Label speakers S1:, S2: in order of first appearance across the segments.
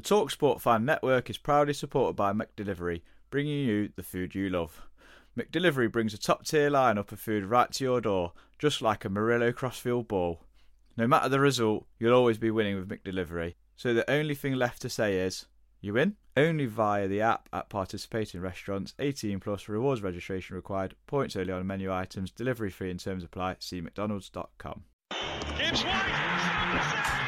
S1: The Talksport Fan Network is proudly supported by McDelivery, bringing you the food you love. McDelivery brings a top tier lineup of food right to your door, just like a Murillo Crossfield ball. No matter the result, you'll always be winning with McDelivery. So the only thing left to say is, you win? Only via the app at participating restaurants. 18 plus rewards registration required. Points only on menu items. Delivery free in terms apply. See mcdonalds.com.
S2: Gibbs White.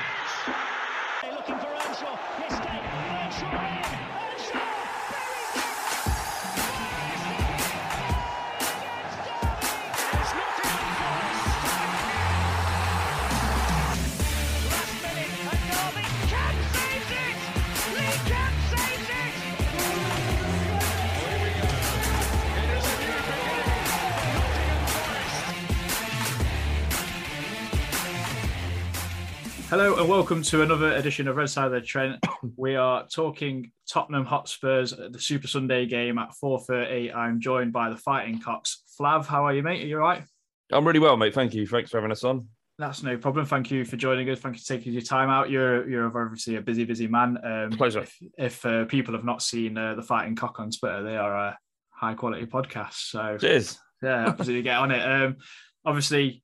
S3: Hello and welcome to another edition of Red Side of the Trent. We are talking Tottenham Hotspurs at the Super Sunday game at 4.30. I'm joined by the Fighting Cocks. Flav, how are you, mate? Are you all right?
S4: I'm really well, mate. Thank you. Thanks for having us on.
S3: That's no problem. Thank you for joining us. Thank you for taking your time out. You're you're obviously a busy, busy man. Um,
S4: Pleasure.
S3: If, if uh, people have not seen uh, the Fighting Cock on Twitter, they are a high quality podcast. So
S4: Cheers.
S3: yeah, absolutely get on it. Um, obviously,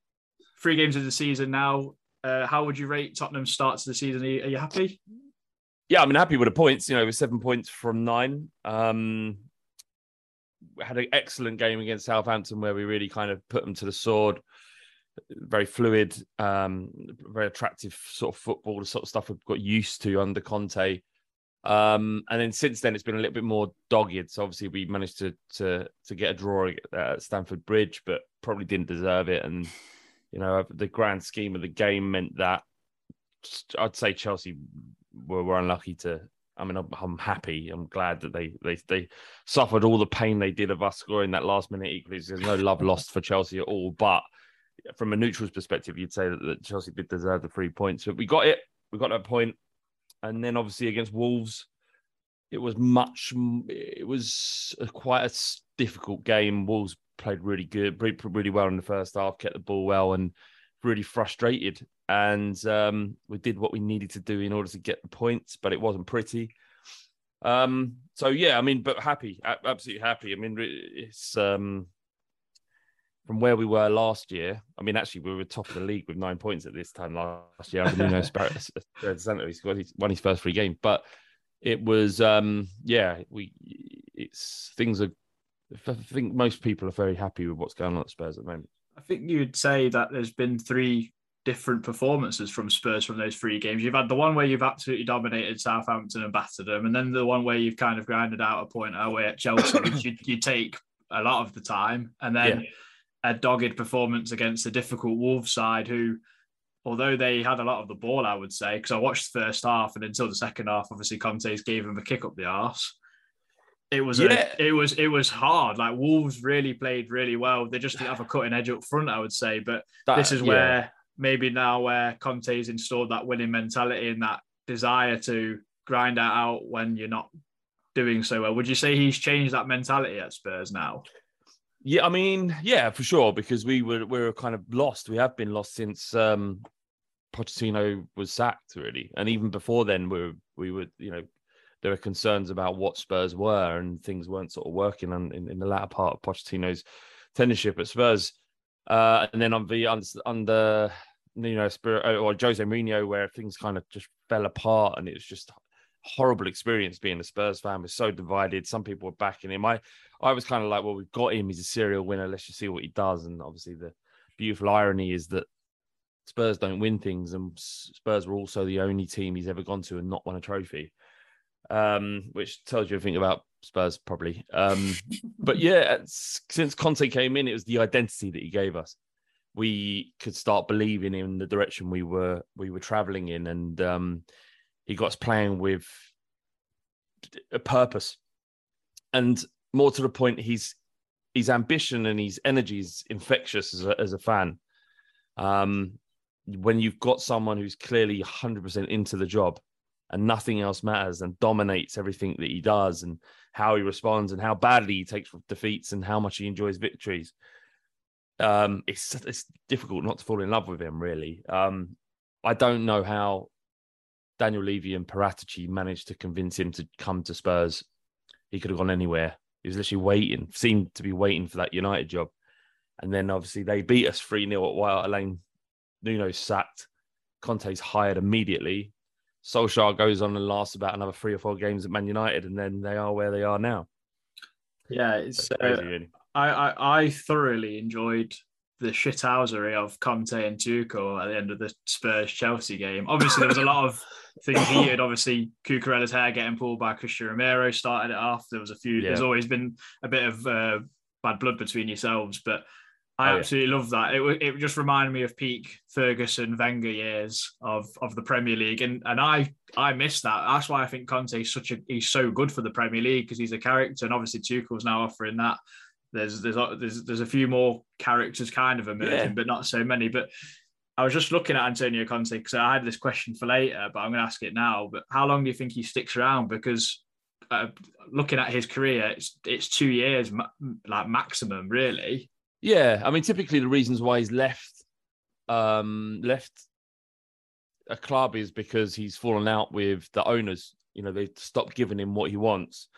S3: three games of the season now. Uh, how would you rate Tottenham's start to the season? Are you, are you happy?
S4: Yeah, I mean, happy with the points. You know, with seven points from nine. Um, had an excellent game against Southampton where we really kind of put them to the sword. Very fluid, um, very attractive sort of football, the sort of stuff we've got used to under Conte. Um, and then since then, it's been a little bit more dogged. So obviously, we managed to to to get a draw at Stamford Bridge, but probably didn't deserve it. And you know, the grand scheme of the game meant that I'd say Chelsea were, were unlucky to. I mean, I'm, I'm happy. I'm glad that they they they suffered all the pain they did of us scoring that last minute equally. There's no love lost for Chelsea at all. But from a neutral's perspective, you'd say that, that Chelsea did deserve the three points. But we got it. We got that point. And then obviously against Wolves, it was much. It was a, quite a difficult game. Wolves played really good, really, well in the first half, kept the ball well, and really frustrated. And um, we did what we needed to do in order to get the points, but it wasn't pretty. Um, so yeah, I mean, but happy, absolutely happy. I mean, it's um, from where we were last year. I mean, actually, we were top of the league with nine points at this time last year. Nuno Santo, he's won his first three games, but it was um, yeah, we it's things are. I think most people are very happy with what's going on at Spurs at the moment.
S3: I think you'd say that there's been three different performances from Spurs from those three games. You've had the one where you've absolutely dominated Southampton and battered them, and then the one where you've kind of grinded out a point away at Chelsea, which you, you take a lot of the time, and then a dogged performance against a difficult Wolves side who. Although they had a lot of the ball, I would say, because I watched the first half and until the second half, obviously Conte's gave them a kick up the arse. It was
S4: Yeah.
S3: a, it was it was hard. Like Wolves really played really well. They just didn't have a cutting edge up front, I would say. But
S4: That-
S3: this is
S4: yeah.
S3: where maybe now where Conte's installed that winning mentality and that desire to grind it out when you're not doing so well. Would you say he's changed that mentality at Spurs now?
S4: Yeah, I mean, yeah, for sure, because we were we were kind of lost. We have been lost since um Pochettino was sacked, really, and even before then, we were, we were, you know, there were concerns about what Spurs were, and things weren't sort of working in, in the latter part of Pochettino's tenureship at Spurs. Uh, and then on the under, under you know, Spirit or Jose Mourinho, where things kind of just fell apart, and it was just horrible experience being a Spurs fan. We're so divided. Some people were backing him. I, I was kind of like, well, we've got him. He's a serial winner. Let's just see what he does. And obviously, the beautiful irony is that Spurs don't win things, and Spurs were also the only team he's ever gone to and not won a trophy. Um, which tells you everything about Spurs, probably. Um, but yeah, since Conte came in, it was the identity that he gave us. we could start believing in the direction we were we were traveling in, and um, he got us playing with a purpose. And more to the point, he's his ambition and his energy is infectious as a, as a fan. Um, when you've got someone who's clearly 100% into the job and nothing else matters and dominates everything that he does and how he responds and how badly he takes defeats and how much he enjoys victories. Um, it's it's difficult not to fall in love with him, really. Um, I don't know how Daniel Levy and Paratici managed to convince him to come to Spurs. He could have gone anywhere. He was literally waiting, seemed to be waiting for that United job. And then obviously they beat us 3 0 at White Lane. Nuno's sacked. Conte's hired immediately. Solskjaer goes on and lasts about another three or four games at Man United, and then they are where they are now.
S3: Yeah, it's
S4: It's crazy,
S3: uh,
S4: really.
S3: I, I I thoroughly enjoyed the shithousery of Conte and Tuchel at the end of the Spurs Chelsea game. Obviously, there was a lot of things heated. Obviously, Cucurella's hair getting pulled by Cristian Romero started it off. There was a few. There's always been a bit of uh, bad blood between yourselves, but I
S4: Oh, yeah.
S3: absolutely love that. It it just reminded me of peak Ferguson Wenger years of of the Premier League, and and I I miss that. That's why I think Conte is such a he's so good for the Premier League because he's a character, and obviously Tuchel's now offering that. There's there's a- there's there's a few more characters kind of emerging,
S4: Yeah.
S3: but not so many. But I was just looking at Antonio Conte because I had this question for later, but I'm going to ask it now. But how long do you think he sticks around? Because uh, looking at his career, it's it's two years, like maximum, really.
S4: Yeah, I mean, typically the reasons why he's left um left a club is because he's fallen out with the owners. You know, they stopped giving him what he wants.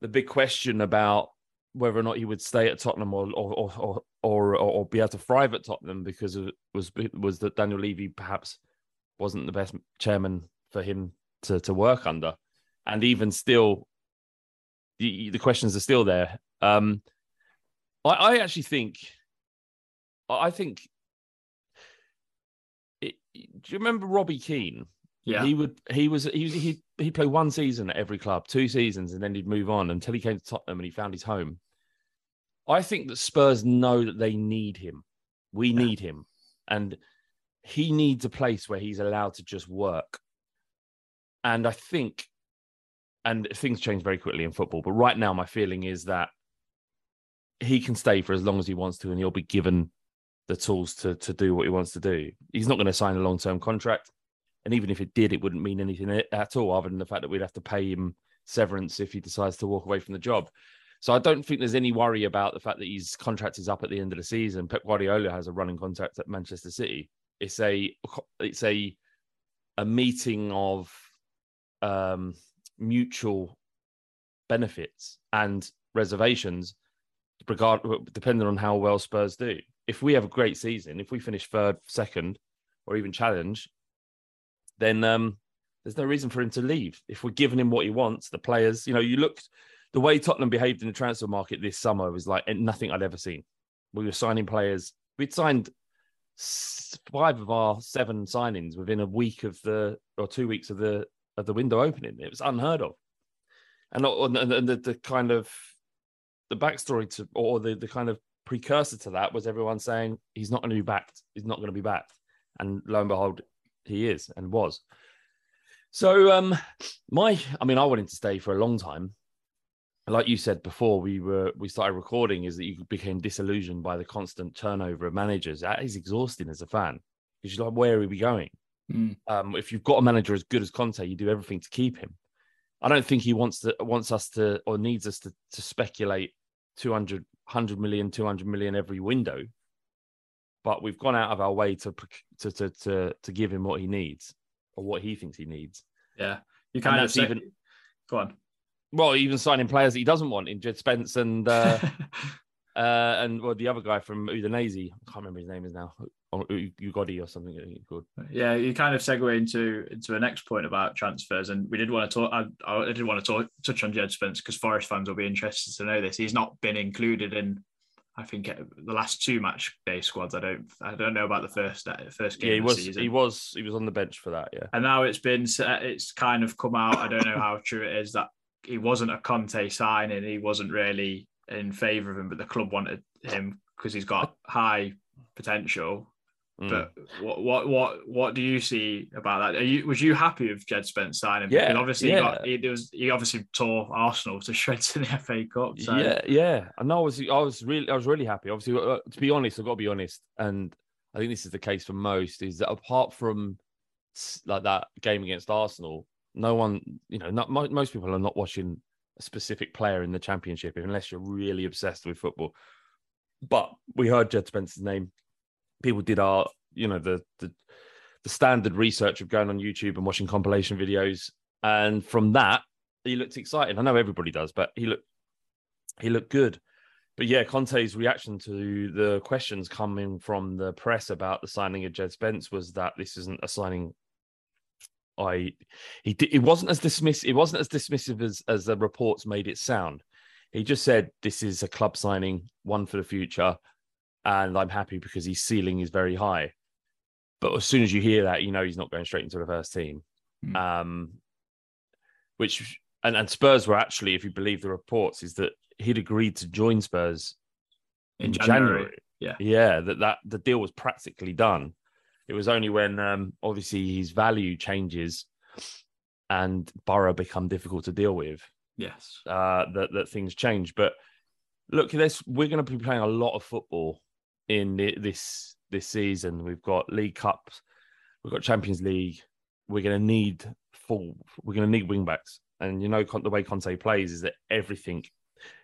S4: The big question about whether or not he would stay at Tottenham or or or or, or, or be able to thrive at Tottenham because it was was that Daniel Levy perhaps wasn't the best chairman for him to to work under, and even still, the the questions are still there. Um, I, I actually think, I think, it, do you remember Robbie Keane?
S3: Yeah,
S4: He would, he was, he was, he he played one season at every club, two seasons, and then he'd move on until he came to Tottenham and he found his home. I think that Spurs know that they need him. We need him, and he needs a place where he's allowed to just work. And I think, and things change very quickly in football, but right now my feeling is that he can stay for as long as he wants to, and he'll be given the tools to to do what he wants to do. He's not going to sign a long term contract, and even if it did, it wouldn't mean anything at all, other than the fact that we'd have to pay him severance if he decides to walk away from the job. So I don't think there's any worry about the fact that his contract is up at the end of the season. Pep Guardiola has a running contract at Manchester City. It's a it's a a meeting of um, mutual benefits and reservations, regard depending on how well Spurs do. If we have a great season, if we finish third, second, or even challenge, then um, there's no reason for him to leave. If we're giving him what he wants, the players, you know, you looked the way Tottenham behaved in the transfer market this summer was like nothing I'd ever seen. We were signing players. We'd signed five of our seven signings within a week of the or two weeks of the of the window opening. It was unheard of. And, and, and the, the kind of the backstory to or the, the kind of precursor to that was everyone saying he's not going to be backed. He's not going to be backed. And lo and behold, he is and was. So um my I mean I wanted to stay for a long time. Like you said before we were we started recording is that you became disillusioned by the constant turnover of managers. That is exhausting as a fan. Because you're like, where are we going?
S3: Mm.
S4: Um, if you've got a manager as good as Conte, you do everything to keep him. I don't think he wants to wants us to or needs us to to speculate 200 100 million 200 million every window but we've gone out of our way to to to to, to give him what he needs or what he thinks he needs
S3: yeah. You kind of say,
S4: even-
S3: go on.
S4: well even signing players that he doesn't want in Jed Spence and uh uh and well the other guy from Udinese I can't remember his name is now or U- Ugodi or something I think it's called
S3: Yeah, you kind of segue into into a next point about transfers, and we did want to talk. I, I did want to talk, touch on Jed Spence because Forest fans will be interested to know this. He's not been included in, I think, uh, the last two match day squads. I don't, I don't know about the first uh, first game
S4: yeah he
S3: of
S4: was
S3: the season.
S4: he was he was on the bench for that yeah
S3: and now it's been, it's kind of come out. I don't know how true it is that he wasn't a Conte signing. He wasn't really in favour of him, but the club wanted him because he's got high potential.
S4: Mm.
S3: But what what what what do you see about that? Are you was you happy with Jed Spence signing?
S4: Yeah,
S3: because obviously
S4: yeah.
S3: he got he, was he obviously tore Arsenal to shreds in the FA Cup. So
S4: Yeah, yeah. And I was, I was really, I was really happy. Obviously, uh, to be honest, I've got to be honest, and I think this is the case for most. Is that apart from like that game against Arsenal, no one, you know, not most people are not watching a specific player in the Championship unless you're really obsessed with football. But we heard Jed Spence's name. People did our, you know, the the the standard research of going on YouTube and watching compilation videos, and from that, he looked exciting. I know everybody does, but he looked he looked good. But yeah, Conte's reaction to the questions coming from the press about the signing of Jed Spence was that this isn't a signing. I he di- it wasn't as dismiss it wasn't as dismissive as as the reports made it sound. He just said this is a club signing, one for the future, and I'm happy because his ceiling is very high. But as soon as you hear that, you know he's not going straight into the first team.
S3: Hmm.
S4: Um, which and, and Spurs were actually, if you believe the reports, is that he'd agreed to join Spurs
S3: In
S4: in,
S3: January,
S4: January.
S3: yeah.
S4: yeah, that that the deal was practically done. It was only when um, obviously his value changes and Borough become difficult to deal with
S3: yes,
S4: uh, that that things change. But look, this we're going to be playing a lot of football in thi- this this season. We've got League Cups, we've got Champions League. We're going to need full. We're going to need wing backs, and you know the way Conte plays is that everything.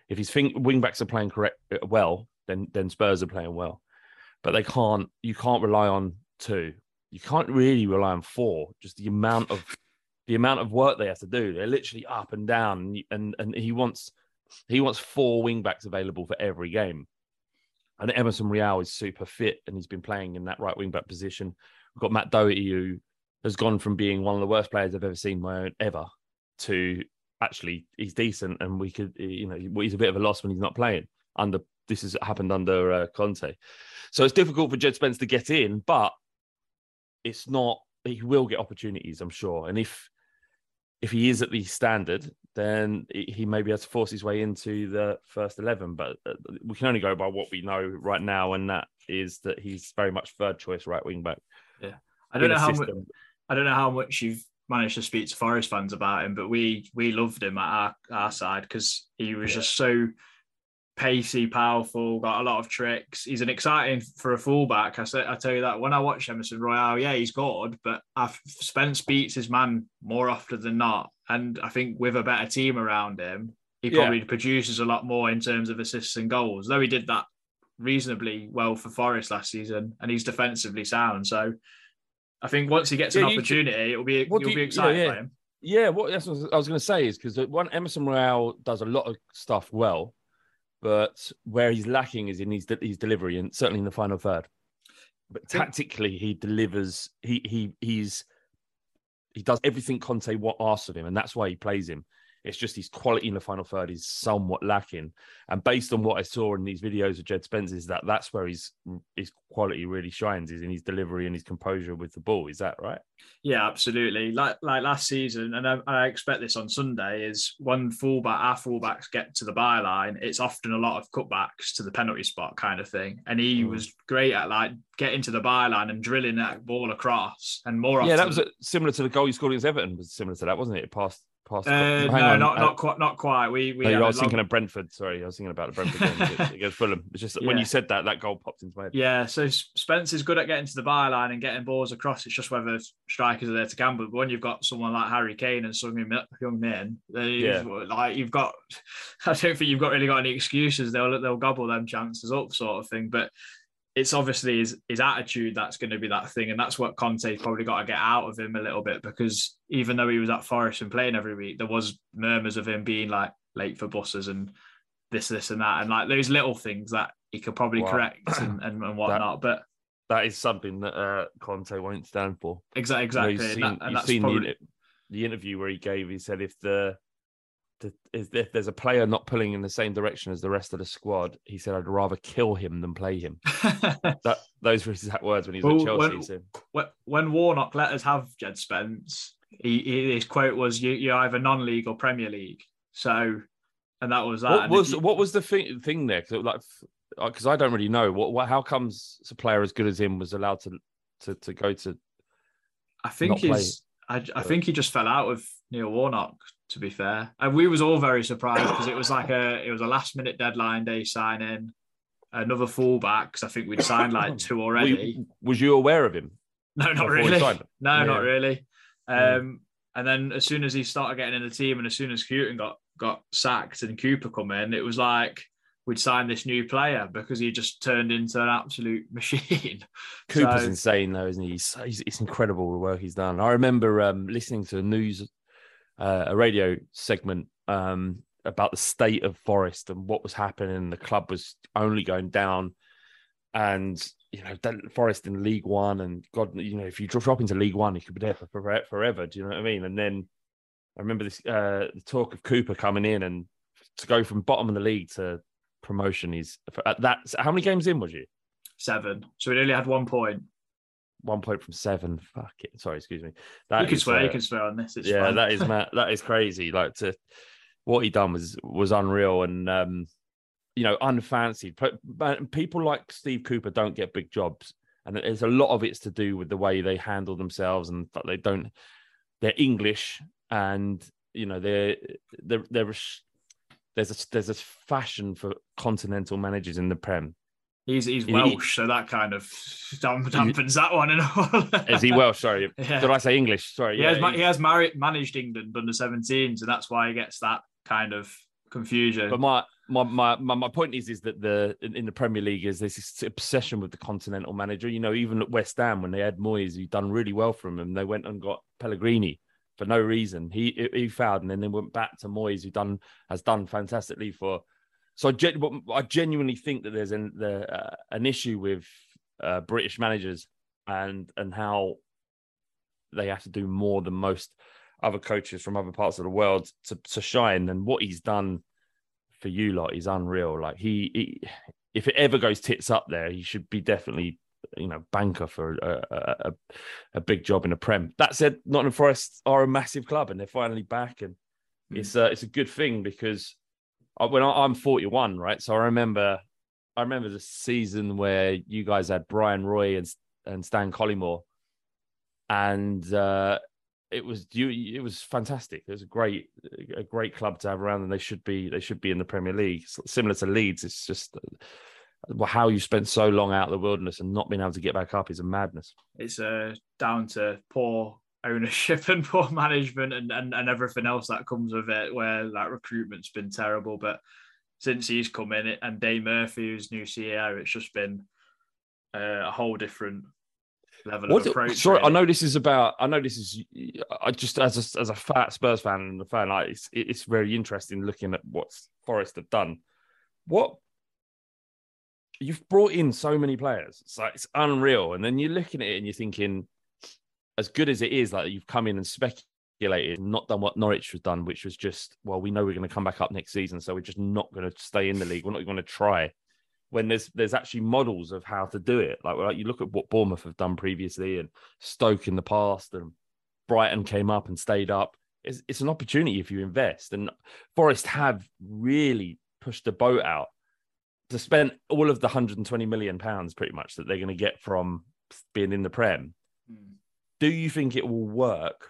S4: If his think wing backs are playing correct uh, well, then then Spurs are playing well, but they can't. You can't rely on two. You can't really rely on four. Just the amount of the amount of work they have to do. They're literally up and down, and and, and he wants he wants four wing backs available for every game. And Emerson Royal is super fit, and he's been playing in that right wing back position. We've got Matt Doherty, who has gone from being one of the worst players I've ever seen my own ever to actually he's decent, and we could you know he's a bit of a loss when he's not playing. Under this has happened under uh, Conte, so it's difficult for Jed Spence to get in, but it's not. He will get opportunities, I'm sure, and if if he is at the standard, then he he may be able to force his way into the first 11. But uh, we can only go by what we know right now, and that is that he's very much third choice right wing back.
S3: I don't know how much. I don't know how much you've managed to speak to Forest fans about him, but we we loved him at our, our side because he was
S4: Yeah.
S3: just so pacey, powerful, got a lot of tricks. He's an exciting for a fullback. I say I tell you that when I watch Emerson Royal, yeah, he's good, but I've Spence beats his man more often than not. And I think with a better team around him, he
S4: Yeah.
S3: probably produces a lot more in terms of assists and goals. Though he did that reasonably well for Forest last season, and he's defensively sound. So I think once he gets
S4: Yeah,
S3: an opportunity, it'll be you'll be
S4: you-
S3: excited
S4: yeah, yeah.
S3: by him.
S4: Yeah, what that's what I was going to say is because one Emerson Royal does a lot of stuff well, but where he's lacking is in his his delivery, and certainly in the final third. But tactically, he delivers. He he he's he does everything Conte what asks of him, and that's why he plays him. It's just his quality in the final third is somewhat lacking. And based on what I saw in these videos of Jed Spence, is that that's where his his quality really shines is in his delivery and his composure with the ball. Is that right?
S3: Yeah, absolutely. Like like last season, and I, I expect this on Sunday is when fullback our fullbacks get to the byline, it's often a lot of cutbacks to the penalty spot kind of thing. And he
S4: Mm.
S3: was great at like getting to the byline and drilling that ball across. And more often,
S4: Yeah, that was uh, similar to the goal he scored against Everton. Was similar to that, wasn't it? It passed past.
S3: Uh,
S4: hang
S3: no,
S4: on,
S3: not
S4: uh,
S3: not quite, not quite. We we
S4: no, I was
S3: long-
S4: thinking of Brentford. Sorry, I was thinking about the Brentford game against- Fulham. It's just that when you said that, that goal popped into my head.
S3: Yeah, so Spence is good at getting to the byline and getting balls across. It's just whether strikers are there to gamble. But when you've got someone like Harry Kane and some Young men, they
S4: Yeah.
S3: like you've got. I don't think you've got really got any excuses. They'll they'll gobble them chances up, sort of thing. But it's obviously his his attitude that's going to be that thing, and that's what Conte's probably got to get out of him a little bit because even though he was at Forest and playing every week, there was murmurs of him being like late for buses and this, this, and that, and like those little things that he could probably
S4: Wow.
S3: correct and, and, and whatnot. But
S4: That is something that uh, Conte won't stand for.
S3: exactly,
S4: You know,
S3: exactly,
S4: you've
S3: and
S4: seen,
S3: that- and
S4: you've
S3: that's
S4: seen the,
S3: probably
S4: inter- the interview where he gave. He said if the, the if, if there's a player not pulling in the same direction as the rest of the squad, he said I'd rather kill him than play him. That those were his exact words when he was
S3: Well,
S4: at Chelsea.
S3: when-
S4: he said,
S3: when, Warnock let us have Jed Spence, he, he, his quote was, you, "You're either non-league or Premier League." So, and that was that.
S4: what
S3: And
S4: was
S3: you-
S4: what was the thing thing there? Because like because uh, I don't really know what, what how comes a player as good as him was allowed to to to go to
S3: I think he's. I, I think he just fell out with Neil Warnock. To be fair, and we was all very surprised because it was like a it was a last minute deadline day signing, another fullback because I think we'd signed like two already.
S4: you- was you aware of him?
S3: No, not really. No, not
S4: Yeah.
S3: really.
S4: Yeah.
S3: Um, and then as soon as he started getting in the team, and as soon as Hughton got got sacked and Cooper come in, it was like we'd signed this new player because he just turned into an absolute machine.
S4: Cooper's
S3: So-
S4: insane though, isn't he? He's, he's it's incredible the work he's done. I remember um, listening to a news, uh, a radio segment um, about the state of Forest and what was happening. The club was only going down, and you know Forest in League One, and God, you know if you drop into League One, you could be there for for- forever. Do you know what I mean? And then I remember this uh, the talk of Cooper coming in and to go from bottom of the league to promotion. He's at that. How many games in was you?
S3: Seven. So we only had one point.
S4: One point from seven. Fuck it. Sorry, excuse me.
S3: You can
S4: is,
S3: swear. you
S4: uh,
S3: can swear on this. It's
S4: yeah, that is ma- that is crazy. Like to what he done was was unreal, and um, you know, unfancied. But, but people like Steve Cooper don't get big jobs, and there's a lot of it's to do with the way they handle themselves, and that they don't. They're English, and you know, they're they're, they're there's a there's a fashion for continental managers in the Prem.
S3: He's he's
S4: He-
S3: Welsh, so that kind of damp- dampens that one. And all.
S4: Is he Welsh? Sorry,
S3: Yeah.
S4: did I say English? Sorry,
S3: He
S4: yeah,
S3: has,
S4: he-
S3: he has married, managed England under 17s, and that's why he gets that kind of confusion.
S4: But my my my my, point is is that the in, the Premier League is there's this obsession with the continental manager. You know, even at West Ham when they had Moyes, who done really well from him, they went and got Pellegrini for no reason. He he fouled, and then they went back to Moyes, who done has done fantastically for. So I, gen- I genuinely think that there's an the, uh, an issue with uh, British managers and and how they have to do more than most other coaches from other parts of the world to, to shine. And what he's done for you lot is unreal. Like he, he if it ever goes tits up there, he should be definitely you know banker for a, a, a, a big job in a Prem. That said, Nottingham Forest are a massive club and they're finally back, and it's uh, it's a good thing because when I, I'm 41, right? So I remember I remember the season where you guys had Bryan Roy and and Stan Collymore, and uh, it was you. It was fantastic. It was a great a great club to have around, and they should be they should be in the Premier League. Similar to Leeds, it's just uh, how you spent so long out of the wilderness and not being able to get back up is a madness.
S3: it's uh, down to poor ownership and poor management and, and, and everything else that comes with it, where like recruitment's been terrible. But since he's come in, it and Dane Murphy, who's new CEO, it's just been uh, a whole different level
S4: What?
S3: of approach.
S4: Sorry, I know this is about. I know this is. I just as a, as a fat Spurs fan and a fan, like it's it's very interesting looking at what Forest have done. What you've brought in so many players, it's like it's unreal. And then you're looking at it and you're thinking, as good as it is, like you've come in and speculated, not done what Norwich has done, which was just, well, we know we're going to come back up next season, so we're just not going to stay in the league. We're not going to try when there's there's actually models of how to do it. Like, like you look at what Bournemouth have done previously and Stoke in the past, and Brighton came up and stayed up. It's, it's an opportunity if you invest. And Forest have really pushed the boat out to spend all of the 120 million pounds pretty much that they're going to get from being in the Prem.
S3: Hmm.
S4: Do you think it will work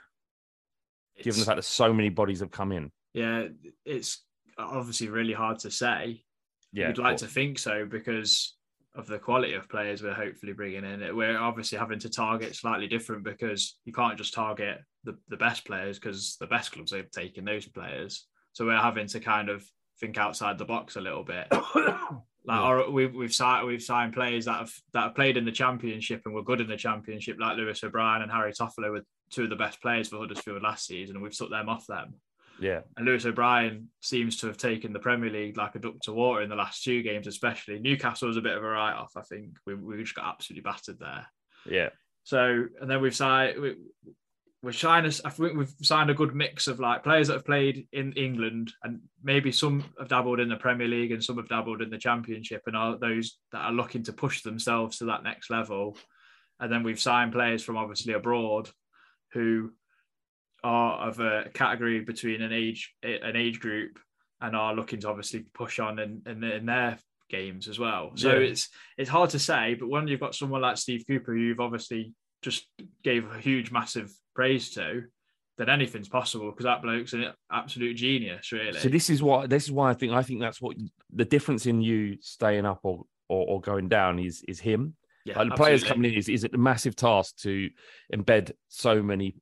S4: given the fact that so many bodies have come in?
S3: yeah, it's obviously really hard to say.
S4: Yeah,
S3: You'd like to think so because of the quality of players we're hopefully bringing in. We're obviously having to target slightly different because you can't just target the, the best players because the best clubs are taking those players. So we're having to kind of think outside the box a little bit. Like our, we've we've signed we've signed players that have that have played in the championship and were good in the championship, like Lewis O'Brien and Harry Toffolo, were two of the best players for Huddersfield last season, and we've took them off them.
S4: yeah,
S3: And Lewis O'Brien seems to have taken the Premier League like a duck to water in the last two games, especially. Newcastle was a bit of a write off, I think. We, we just got absolutely battered there.
S4: yeah.
S3: So, and then we've signed, we, we're trying to, I think we've signed a good mix of like players that have played in England and maybe some have dabbled in the Premier League and some have dabbled in the Championship and are those that are looking to push themselves to that next level. And then we've signed players from obviously abroad who are of a category between an age an age group and are looking to obviously push on in, in, in their games as well. So
S4: Yeah.
S3: it's it's hard to say, but when you've got someone like Steve Cooper, who you've obviously just gave a huge, massive praise to, then anything's possible because that bloke's an absolute genius, really.
S4: So this is what this is why I think I think that's what the difference in you staying up or or, or going down is is him.
S3: yeah,
S4: Like the players coming in is is it a massive task to embed so many.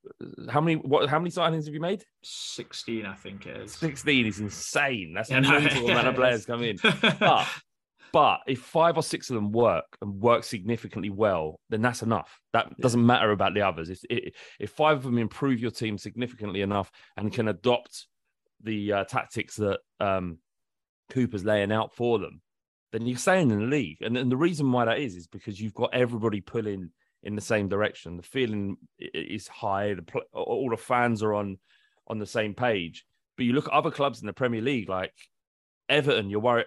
S4: How many what how many signings have you made?
S3: 16, I think it is.
S4: Sixteen is insane. That's
S3: Yeah,
S4: a
S3: no,
S4: mental amount of players come in. But but if five or six of them work and work significantly well, then that's enough. That doesn't matter about the others. If if if five of them improve your team significantly enough and can adopt the uh, tactics that um, Cooper's laying out for them, then you're staying in the league. And, and the reason why that is is because you've got everybody pulling in the same direction. The feeling is high. The pl- all the fans are on on the same page. But you look at other clubs in the Premier League, like Everton. You're worried.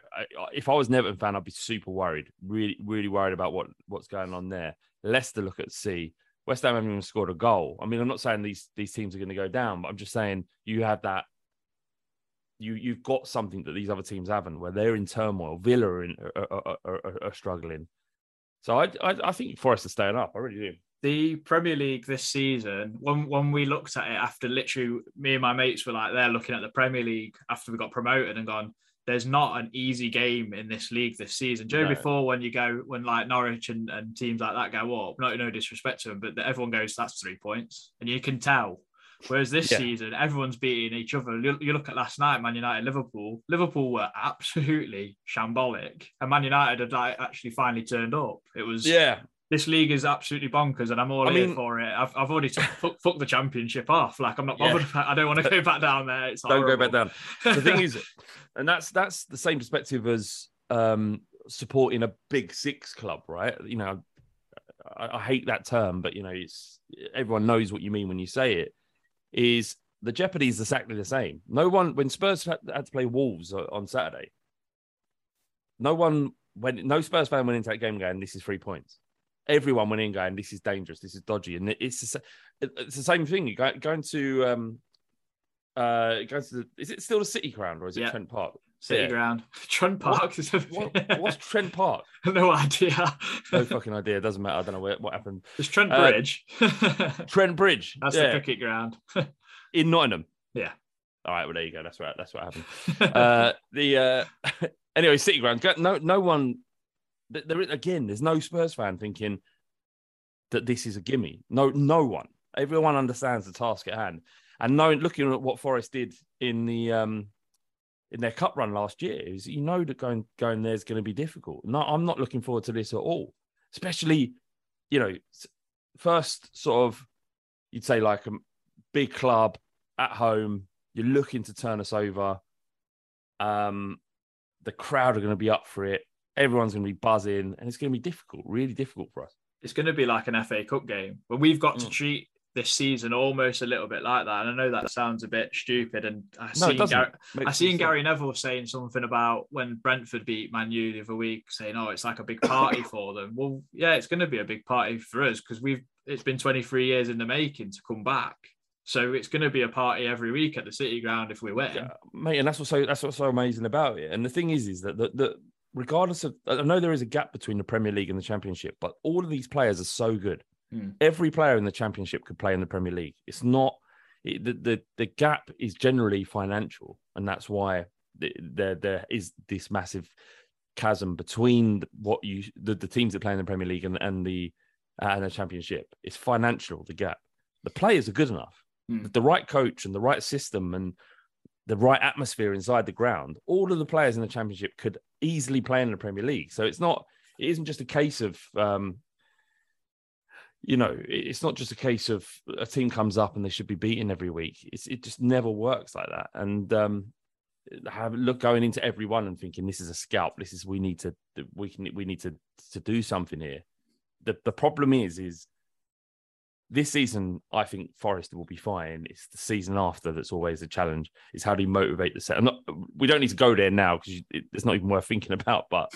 S4: If I was an Everton fan, I'd be super worried. Really, really worried about what what's going on there. Leicester look at C. West Ham haven't even scored a goal. I mean, I'm not saying these these teams are going to go down, but I'm just saying you have that. You you've got something that these other teams haven't, where they're in turmoil. Villa are, in, are, are, are, are struggling. So I, I I think Forest are staying up. I really do.
S3: the Premier League this season, when when we looked at it after literally me and my mates were like there looking at the Premier League after we got promoted and gone, there's not an easy game in this league this season. Joe,
S4: No.
S3: before when you go when like Norwich and, and teams like that go up, not no disrespect to them, but everyone goes, that's three points. And you can tell. Whereas this
S4: Yeah.
S3: season, everyone's beating each other. You, you look at last night, Man United, Liverpool. Liverpool were absolutely shambolic, and Man United had like, actually finally turned up. It was
S4: Yeah,
S3: this league is absolutely bonkers, and I'm all
S4: I
S3: here
S4: mean-
S3: for it. I've, I've already took, fuck, fuck the championship off. Like I'm not
S4: Yeah.
S3: bothered. I don't want to go back down there. It's
S4: don't go back down. the thing is, and that's that's the same perspective as um, supporting a big six club, right? You know, I, I hate that term, but you know, it's everyone knows what you mean when you say it. Is the jeopardy is exactly the same. No one when Spurs had, had to play Wolves on Saturday, no one when no Spurs fan went into that game going, "This is three points." Everyone went in going, "This is dangerous. This is dodgy," and it's the, it's the same thing. You go going to um, uh, going to the, is it still the City Ground or is it
S3: Yeah.
S4: Trent Park?
S3: City
S4: Yeah.
S3: ground, Trent Park. is a-
S4: What, what's Trent Park?
S3: no idea.
S4: No fucking idea. It doesn't matter. I don't know where, what happened.
S3: It's Trent
S4: Uh,
S3: Bridge.
S4: Trent Bridge.
S3: That's
S4: yeah,
S3: the cricket ground.
S4: in Nottingham.
S3: Yeah.
S4: All right. Well, there you go. That's right. That's what happened. uh, the uh, anyway, City Ground. No, no one. Th- There again. There's no Spurs fan thinking that this is a gimme. No, no one. Everyone understands the task at hand, and knowing looking at what Forest did in the um in their cup run last year, is you know that going going there is going to be difficult. No, I'm not looking forward to this at all. Especially, you know, first sort of you'd say like a big club at home. You're looking to turn us over. Um, the crowd are going to be up for it. Everyone's going to be buzzing, and it's going to be difficult, really difficult for us.
S3: it's going to be like an FA Cup game, but we've got to
S4: Mm.
S3: treat this season almost a little bit like that. And I know that sounds a bit stupid, and I
S4: No,
S3: see. Gar- I seen. Gary Neville saying something about when Brentford beat Man U the other week, saying, "Oh, it's like a big party for them." Well, yeah, it's going to be a big party for us because we've it's been 23 years in the making to come back. So it's going to be a party every week at the City Ground if we win.
S4: Yeah, mate, and that's what's so that's what's so amazing about it. And the thing is, is that the, the regardless of I know there is a gap between the Premier League and the Championship, but all of these players are so good.
S3: Hmm.
S4: Every player in the Championship could play in the Premier League. It's not it, the, the the gap is generally financial, and that's why th- there there is this massive chasm between what you the, the teams that play in the Premier League and and the uh, and the Championship. It's financial. The gap. The players are good enough.
S3: Hmm.
S4: The right coach and the right system and the right atmosphere inside the ground. All of the players in the Championship could easily play in the Premier League. So it's not. It isn't just a case of. Um, you know, it's not just a case of a team comes up and they should be beaten every week. It's, it just never works like that. And um, have look going into every one and thinking this is a scalp. This is we need to we can we need to to do something here. The the problem is is this season I think Forest will be fine. It's the season after that's always a challenge. Is how do you motivate the set? We don't need to go there now because it, it's not even worth thinking about. But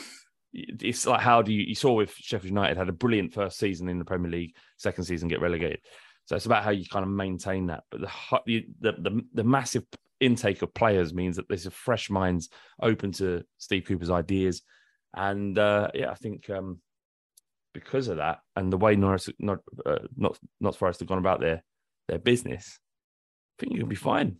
S4: it's like how do you? You saw with Sheffield United had a brilliant first season in the Premier League, second season get relegated. So it's about how you kind of maintain that. But the the the, the, the massive intake of players means that there's a fresh minds open to Steve Cooper's ideas. And uh, yeah, I think um, because of that and the way Notts, not uh, not not Forest have gone about their their business, I think you're gonna be fine.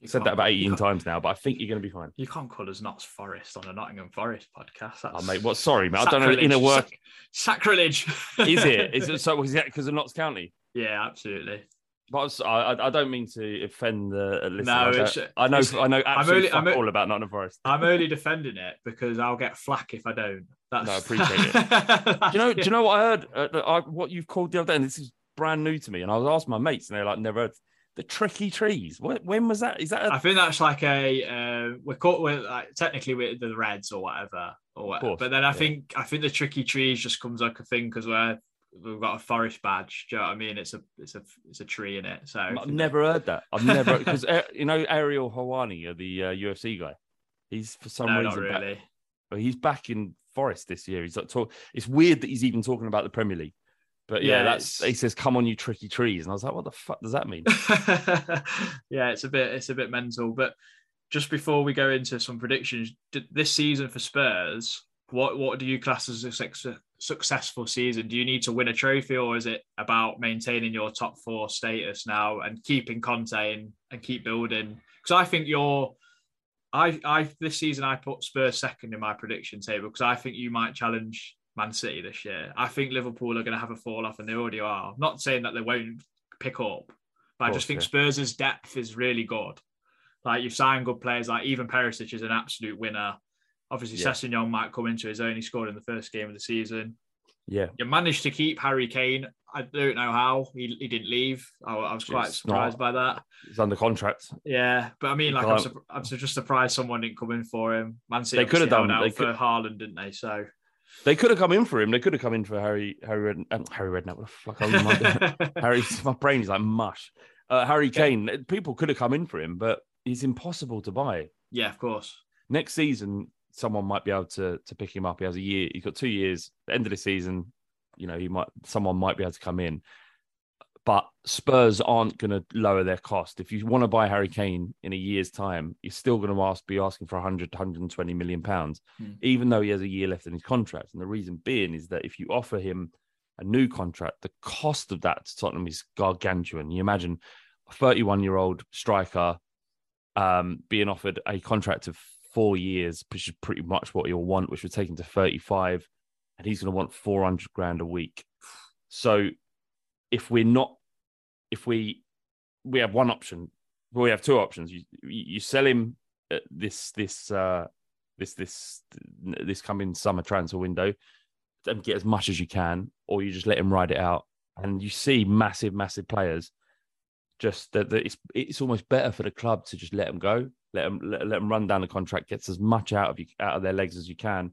S3: You
S4: said that about 18 times now, but I think you're gonna be fine.
S3: You can't call us Notts Forest on a Nottingham Forest podcast. That's
S4: Oh, mate, what? Sorry, mate. I don't know
S3: sacrilege.
S4: inner work.
S3: Sac- sacrilege.
S4: Is it? Is it so? Was that because of Notts County?
S3: yeah, absolutely.
S4: But I, was- I, I don't mean to offend the uh, listener.
S3: No,
S4: I,
S3: it's-
S4: I know.
S3: it's-
S4: I know
S3: I'm
S4: absolutely
S3: only- I'm o-
S4: all about Nottingham Forest.
S3: I'm only defending it because I'll get flack if I don't. That's
S4: No, I appreciate it. Do you know? Do you know what I heard? Uh, I, what you've called the other day, and this is brand new to me. And I was asking my mates, and they're like, "Never heard the tricky trees." What, when was that? Is that?
S3: I
S4: A,
S3: think that's like a uh, we're caught with like technically with the Reds or whatever, or whatever.
S4: course,
S3: But then I
S4: yeah.
S3: think I think the tricky trees just comes like a thing because we're we've got a forest badge. Do you know what I mean? It's a it's a it's a tree in it. So
S4: I've never heard that. I've never because you know Ariel Helwani, the uh, UFC guy. He's for some
S3: no,
S4: reason
S3: really.
S4: Well, he's back in Forest this year. He's like talk. It's weird that he's even talking about the Premier League. But yeah,
S3: Yeah,
S4: that's he says, "Come on, you tricky trees," and I was like, "What the fuck does that mean?"
S3: yeah, it's a bit it's a bit mental. But just before we go into some predictions, this season for Spurs, what what do you class as a successful season? Do you need to win a trophy, or is it about maintaining your top four status now and keeping Conte and, and keep building? Because I think you're. I, I this season I put Spurs second in my prediction table because I think you might challenge Man City this year. I think Liverpool are going to have a fall off, and they already are. I'm not saying that they won't pick up, but I just think
S4: course,
S3: Spurs' depth is really good. Like you've signed good players, like even Perisic is an absolute winner. Obviously,
S4: Yeah.
S3: Sessegnon might come into his own. He scored in the first game of the season.
S4: Yeah,
S3: You managed to keep Harry Kane. I don't know how he, he didn't leave. I, I was quite
S4: It's
S3: surprised
S4: not-
S3: by that.
S4: he's under contract.
S3: Yeah, but I mean, like I'm,
S4: can't-
S3: I'm just surprised someone didn't come in for him. Man City
S4: They could have done-
S3: out
S4: they
S3: for
S4: could-
S3: Haaland, didn't they? So
S4: They could have come in for him. They could have come in for Harry Harry Red, um, Harry Redknapp. What the fuck? Harry, my brain is like mush. Uh, Harry Kane. People could have come in for him, but he's impossible to buy.
S3: yeah, of course.
S4: Next season, someone might be able to to pick him up. He has a year. He's got two years. End of the season, you know, he might someone might be able to come in. But Spurs aren't going to lower their cost. If you want to buy Harry Kane in a year's time, you're still going to ask, be asking for 100, 120 million pounds,
S3: Hmm.
S4: even though he has a year left in his contract. And the reason being is that if you offer him a new contract, the cost of that to Tottenham is gargantuan. You imagine a 31 year old striker um, being offered a contract of four years, which is pretty much what he'll want, which would take him to 35, and he's going to want 400 grand a week. So if we're not, if we we have one option, well, we have two options. You you sell him this this uh this this this coming summer transfer window and get as much as you can, or you just let him ride it out. And you see massive, massive players just that, that it's it's almost better for the club to just let them go, let them let, let them run down the contract, gets as much out of you out of their legs as you can,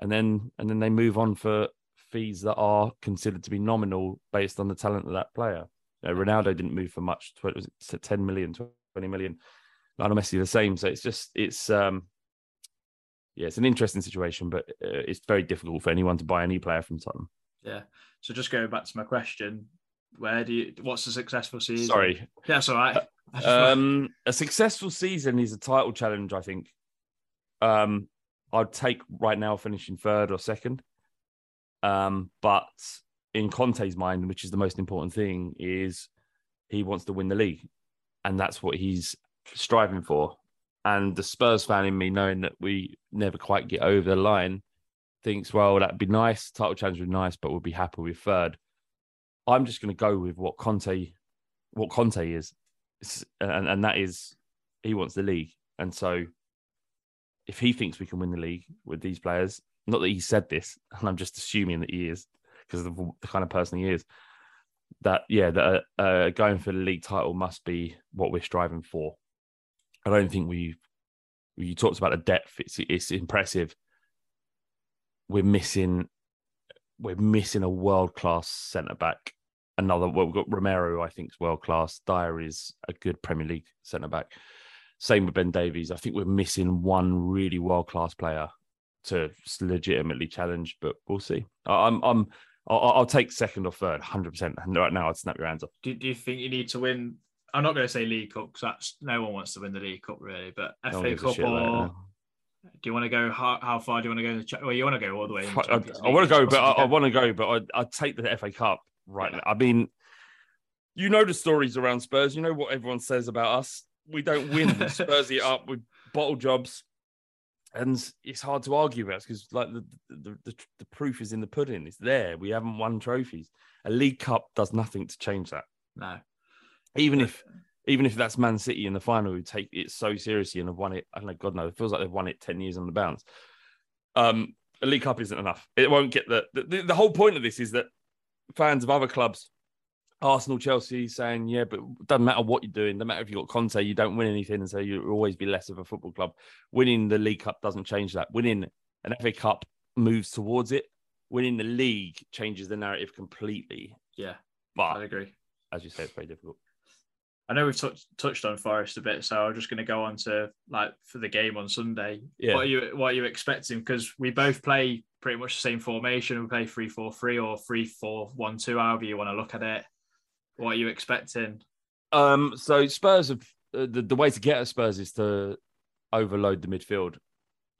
S4: and then and then they move on for fees that are considered to be nominal based on the talent of that player. You know, Ronaldo didn't move for much. tw- Was it 10 million, 20 million? Lionel Messi the same. So it's just it's um yeah, it's an interesting situation, but uh, it's very difficult for anyone to buy any player from Tottenham.
S3: Yeah. So just going back to my question, where do you? What's a successful season?
S4: Sorry,
S3: that's all right.
S4: Um, a successful season is a title challenge. I think. Um, I'd take right now finishing third or second. Um, but in Conte's mind, which is the most important thing, is he wants to win the league, and that's what he's striving for. And the Spurs fan in me, knowing that we never quite get over the line, thinks, well, that'd be nice. Title challenge would be nice, but we'll be happy with third. I'm just going to go with what Conte, what Conte is and and that is he wants the league, and so if he thinks we can win the league with these players, not that he said this, and I'm just assuming that he is because of the kind of person he is. That yeah, that uh, uh, going for the league title must be what we're striving for. I don't think we you talked about the depth. It's it's impressive. We're missing we're missing a world class centre back another. Well, we've got Romero, I think is world class. Dier is a good Premier League centre back. Same with Ben Davies. I think we're missing one really world class player to legitimately challenge, but we'll see. I- I'm I'm I'll, I'll take second or third, hundred percent. And right now, I'd snap your hands off.
S3: do, do you think you need to win? I'm not going to say League Cup because that's no one wants to win the League Cup really, but
S4: No
S3: FA Cup
S4: shit about it,
S3: or. Do you want to go? How, how far do you want to go? In the, cha- well, you want to go all the way. in the
S4: I, want to go, but I, I want to go, but I, I'd take the FA Cup right now. I mean, you know the stories around Spurs. You know what everyone says about us. We don't win. Spurs eat up with bottle jobs, and it's hard to argue about because like the the, the the proof is in the pudding. It's there. We haven't won trophies. A League Cup does nothing to change that.
S3: No.
S4: Even if even if that's Man City in the final who take it so seriously and have won it, I don't know, God knows, it feels like they've won it 10 years on the bounce. Um, a League Cup isn't enough. It won't get the, the the whole point of this is that fans of other clubs, Arsenal, Chelsea, saying, yeah, but it doesn't matter what you're doing, doesn't matter if you've got Conte, you don't win anything, and so you'll always be less of a football club. Winning the League Cup doesn't change that. Winning an FA Cup moves towards it. Winning the league changes the narrative completely.
S3: Yeah,
S4: But
S3: I agree.
S4: as you say, it's very difficult.
S3: I know we've touched touched on Forest a bit, so I'm just going to go on to like for the game on Sunday.
S4: Yeah.
S3: What are you what are you expecting? Because we both play pretty much the same formation. We play three four three or three four one two, however you want to look at it. What are you expecting?
S4: Um, so Spurs have uh, the, the way to get at Spurs is to overload the midfield.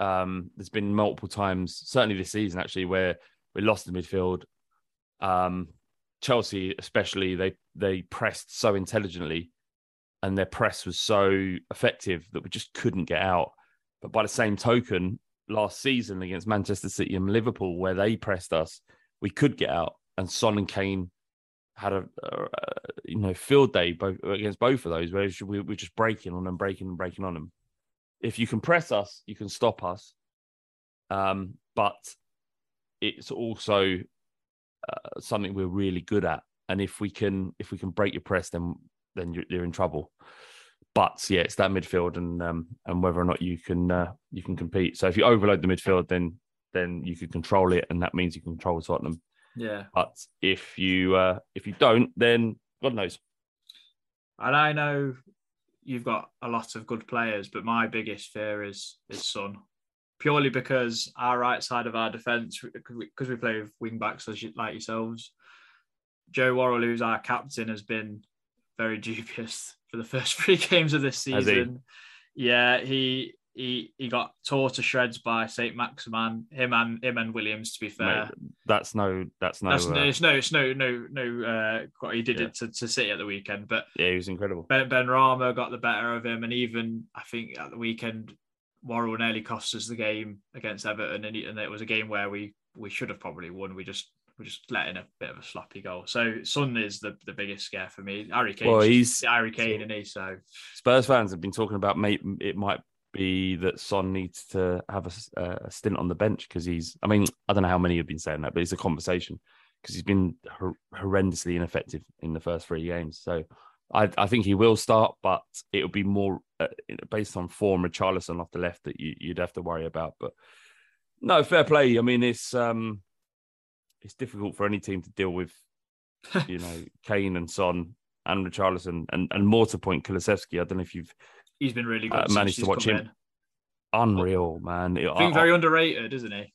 S4: Um, there's been multiple times, certainly this season actually, where we lost the midfield. Um, Chelsea, especially, they they pressed so intelligently, and their press was so effective that we just couldn't get out. But by the same token, last season against Manchester City and Liverpool, where they pressed us, we could get out, and Son and Kane had a, a, a you know field day both against both of those, where we we're just breaking on them, breaking and breaking on them. If you can press us, you can stop us. Um, but it's also uh, something we're really good at, and if we can if we can break your press, then then you're, you're in trouble. But yeah, it's that midfield and um, and whether or not you can uh, you can compete. So if you overload the midfield, then then you can control it, and that means you can control Tottenham.
S3: Yeah,
S4: But if you uh, if you don't, then God knows.
S3: and I know you've got a lot of good players, but my biggest fear is is Son, purely because our right side of our defence, because we play with wing backs as you, like yourselves. Joe Worrall, who's our captain, has been very dubious for the first three games of this
S4: Has he?
S3: season. Yeah, he he he got tore to shreds by Saint-Maximin. Him and him and Williams, to be fair.
S4: Mate, that's no that's no,
S3: That's
S4: uh,
S3: no, it's no, it's no, no, no. Uh, what he did
S4: Yeah.
S3: it to, to City at the weekend, but
S4: yeah, he was incredible.
S3: Ben, Benrahma got the better of him, and even I think at the weekend, Worrall nearly cost us the game against Everton, and, he, and it was a game where we we should have probably won. We just we just let in a bit of a sloppy goal. So Son is the, the biggest scare for me. Harry Kane,
S4: Well, he's-
S3: Harry Kane, and he so
S4: Spurs fans have been talking about mate. It might be that Son needs to have a, a stint on the bench because he's. I mean, I don't know how many have been saying that, but it's a conversation because he's been hor- horrendously ineffective in the first three games. So I, I think he will start, but it'll be more uh, based on form. Richarlison off the left that you, you'd have to worry about. But no, fair play. I mean, it's um, it's difficult for any team to deal with. you know, Kane and Son and Richarlison, and and more to point, Kulusevski. I don't know if you've
S3: he's been really good.
S4: Uh, managed to watch him.
S3: in.
S4: unreal, man. It-
S3: I
S4: I-
S3: very underrated, isn't he?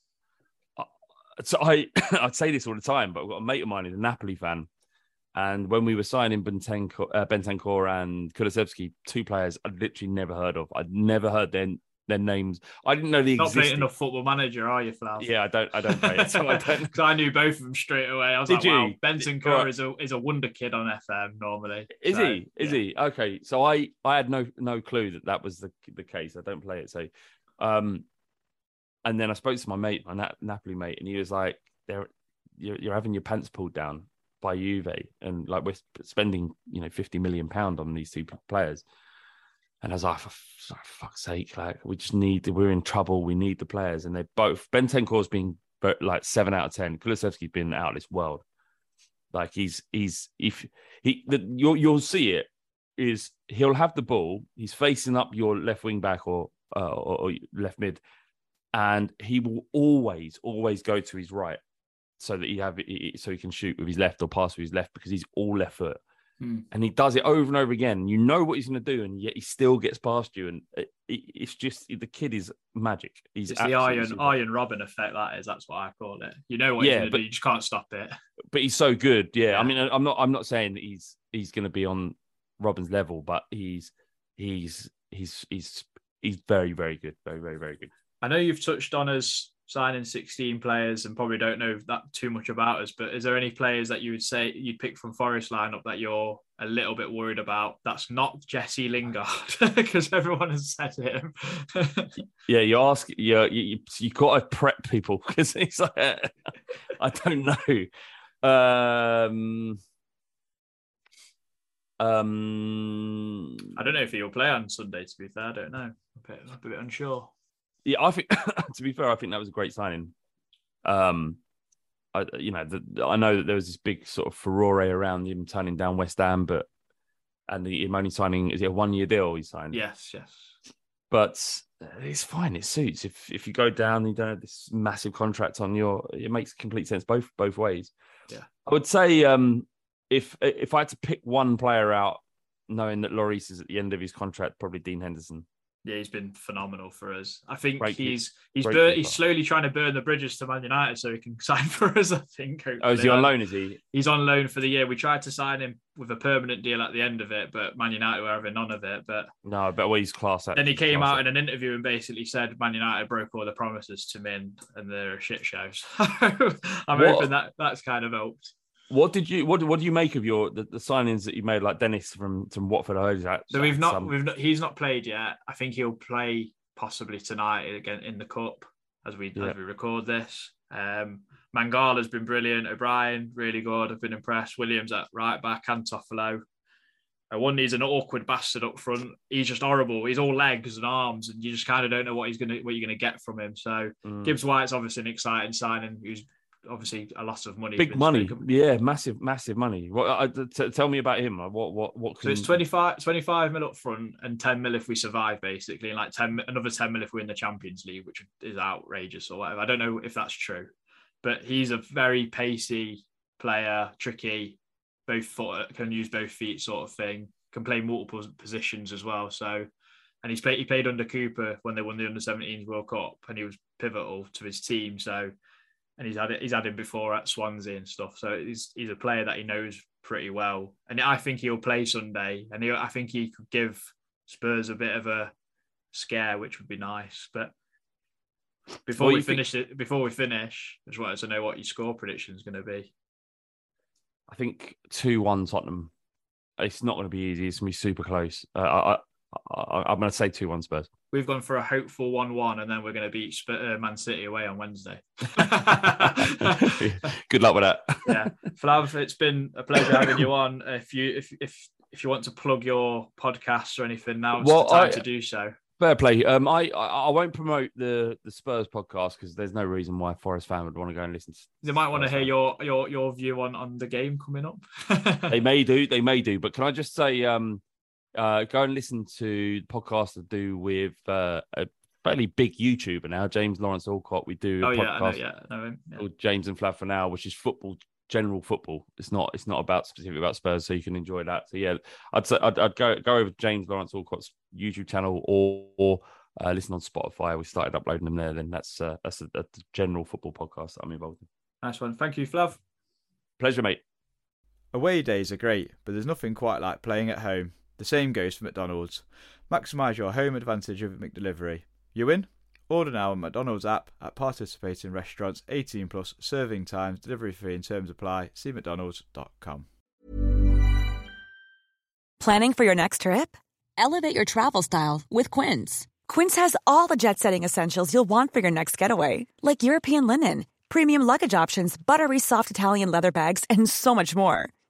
S4: so I I'd say this all the time, but I've got a mate of mine who's a Napoli fan, and when we were signing Bentancur, uh, and Kulusevski, two players I'd literally never heard of. I'd never heard their their names. I didn't know the
S3: Not playing
S4: existed.
S3: enough football manager, are you, Flav?
S4: Yeah, I don't. I don't play it, so I don't.
S3: Because I knew both of them straight away. I was
S4: Did
S3: like, wow,
S4: you?
S3: Benson
S4: Right.
S3: Kerr is a is a wonder kid on FM normally.
S4: Is
S3: So,
S4: he? Is
S3: yeah.
S4: he? Okay. So I I had no no clue that that was the the case. I don't play it. So, um, and then I spoke to my mate, my Na- Napoli mate, and he was like, "They're you're, you're having your pants pulled down by Juve, and like we're spending you know fifty million pound on these two players." And I was like, for, fuck's sake, like we just need, we're in trouble. We need the players. And they both, Bentancur's been like seven out of 10. Kulusevski's been out of this world. Like he's, he's, if he, the, you'll, you'll see it is he'll have the ball. He's facing up your left wing back or, uh, or, or left mid. And he will always, always go to his right so that he have, so he can shoot with his left or pass with his left because he's all left foot
S3: Hmm.
S4: and he does it over and over again. You know what he's going to do, and yet he still gets past you. And it, it, it's just the kid is magic. He's
S3: It's the Arjen
S4: super.
S3: Arjen Robben effect. That is. That's what I call it. You know what
S4: Yeah, but-
S3: do. You just can't stop it.
S4: but he's so good. Yeah.
S3: Yeah.
S4: I mean, I'm not. I'm not saying that he's he's going to be on Robben's level, but he's he's he's he's he's very very good. Very very very good.
S3: I know you've touched on us signing 16 players and probably don't know that too much about us, but is there any players that you would say you'd pick from Forest lineup that you're a little bit worried about? That's not Jesse Lingard because everyone has said him.
S4: Yeah, you ask, you you you got to prep people because it's like I don't know. Um, um,
S3: I don't know if he'll play on Sunday. To be fair, I don't know. I'm a bit, I'm a bit unsure.
S4: Yeah, I think to be fair, I think that was a great signing. Um, I you know the, I know that there was this big sort of furore around him turning down West Ham, but and the, him only signing is it a one year deal he signed?
S3: Yes, yes.
S4: but it's fine. It suits. If if you go down, you don't have this massive contract on your. It makes complete sense both both ways.
S3: Yeah.
S4: I would say um, if if I had to pick one player out, knowing that Lloris is at the end of his contract, probably Dean Henderson.
S3: Yeah, he's been phenomenal for us. I think
S4: Great
S3: he's he's bur- he's slowly trying to burn the bridges to Man United so he can sign for us. I think.
S4: Oh, is he on loan? Is he?
S3: He's on loan for the year. We tried to sign him with a permanent deal at the end of it, but Man United were having none of it. But
S4: No, but well, he's class. act.
S3: then he came out in an interview and basically said Man United broke all the promises to Min and they're a shit show. So I'm
S4: What-
S3: hoping that that's kind of helped.
S4: What did you what what do you make of your the, the signings that you made like Dennis from from Watford? I heard that.
S3: So we've not,
S4: some-
S3: we've not, he's not played yet. I think he'll play possibly tonight again in the cup as we
S4: Yeah.
S3: as we record this. Um, Mangala's been brilliant. O'Brien really good. I've been impressed. Williams at right back and Toffolo. Uh, one needs an awkward bastard up front. He's just horrible. He's all legs and arms, and you just kind of don't know what he's gonna what you're gonna get from him. So
S4: Mm.
S3: Gibbs White's obviously an exciting signing. Who's obviously a lot of money.
S4: big money, yeah, massive, massive money. What? I, t- tell me about him. What? What? What?
S3: So it's
S4: can-
S3: 25, 25 mil up front and 10 mil if we survive, basically, and like 10, another 10 mil if we win the Champions League, which is outrageous or whatever. I don't know if that's true, but he's a very pacey player, tricky, both foot can use both feet, sort of thing. Can play multiple positions as well. So, and he's played he played under Cooper when they won the under 17s World Cup, and he was pivotal to his team. So, and he's had it, he's had him before at Swansea and stuff. So he's he's a player that he knows pretty well, and I think he'll play Sunday, and he, I think he could give Spurs a bit of a scare, which would be nice. But before
S4: What
S3: we
S4: think-
S3: finish it, before we finish, I just wanted to know what your score prediction is going to be.
S4: I think two one Tottenham. It's not going to be easy. It's going to be super close. Uh, I, I, I, I'm going to say two one Spurs.
S3: We've gone for a hopeful one-one, and then we're going to beat Sp- uh, Man City away on Wednesday.
S4: Good luck with that.
S3: yeah, Flav, it's been a pleasure having you on. If you if if if you want to plug your podcast or anything, now's
S4: Well,
S3: the time
S4: I-
S3: to do so.
S4: Fair play. Um, I, I won't promote the the Spurs podcast because there's no reason why a Forest fan would want to go and listen. to
S3: They might want to hear your your your view on on the game coming up.
S4: They may do. They may do. But can I just say, um, uh, go and listen to the podcast to do with uh, a fairly big YouTuber now, James Lawrence Alcott. We do a
S3: oh yeah, know,
S4: podcast
S3: yeah, I know him. Yeah.
S4: called James and Flav for now, which is football, general football. It's not. It's not about specific about Spurs, so you can enjoy that. So yeah, I'd say I'd, I'd go go over to James Lawrence Alcott's YouTube channel or. or uh, listen on Spotify. We started uploading them there. Then that's uh, that's a, a general football podcast that I'm involved in.
S3: Nice one. Thank you, Flav.
S4: Pleasure, mate.
S1: Away days are great, but there's nothing quite like playing at home. The same goes for McDonald's. Maximise your home advantage with McDelivery. You win? Order now on McDonald's app at participating restaurants 18 plus serving times, delivery fee and terms apply. See mcdonalds.com.
S5: Planning for your next trip? Elevate your travel style with Quince. Quince has all the jet setting essentials you'll want for your next getaway, like European linen, premium luggage options, buttery soft Italian leather bags, and so much more.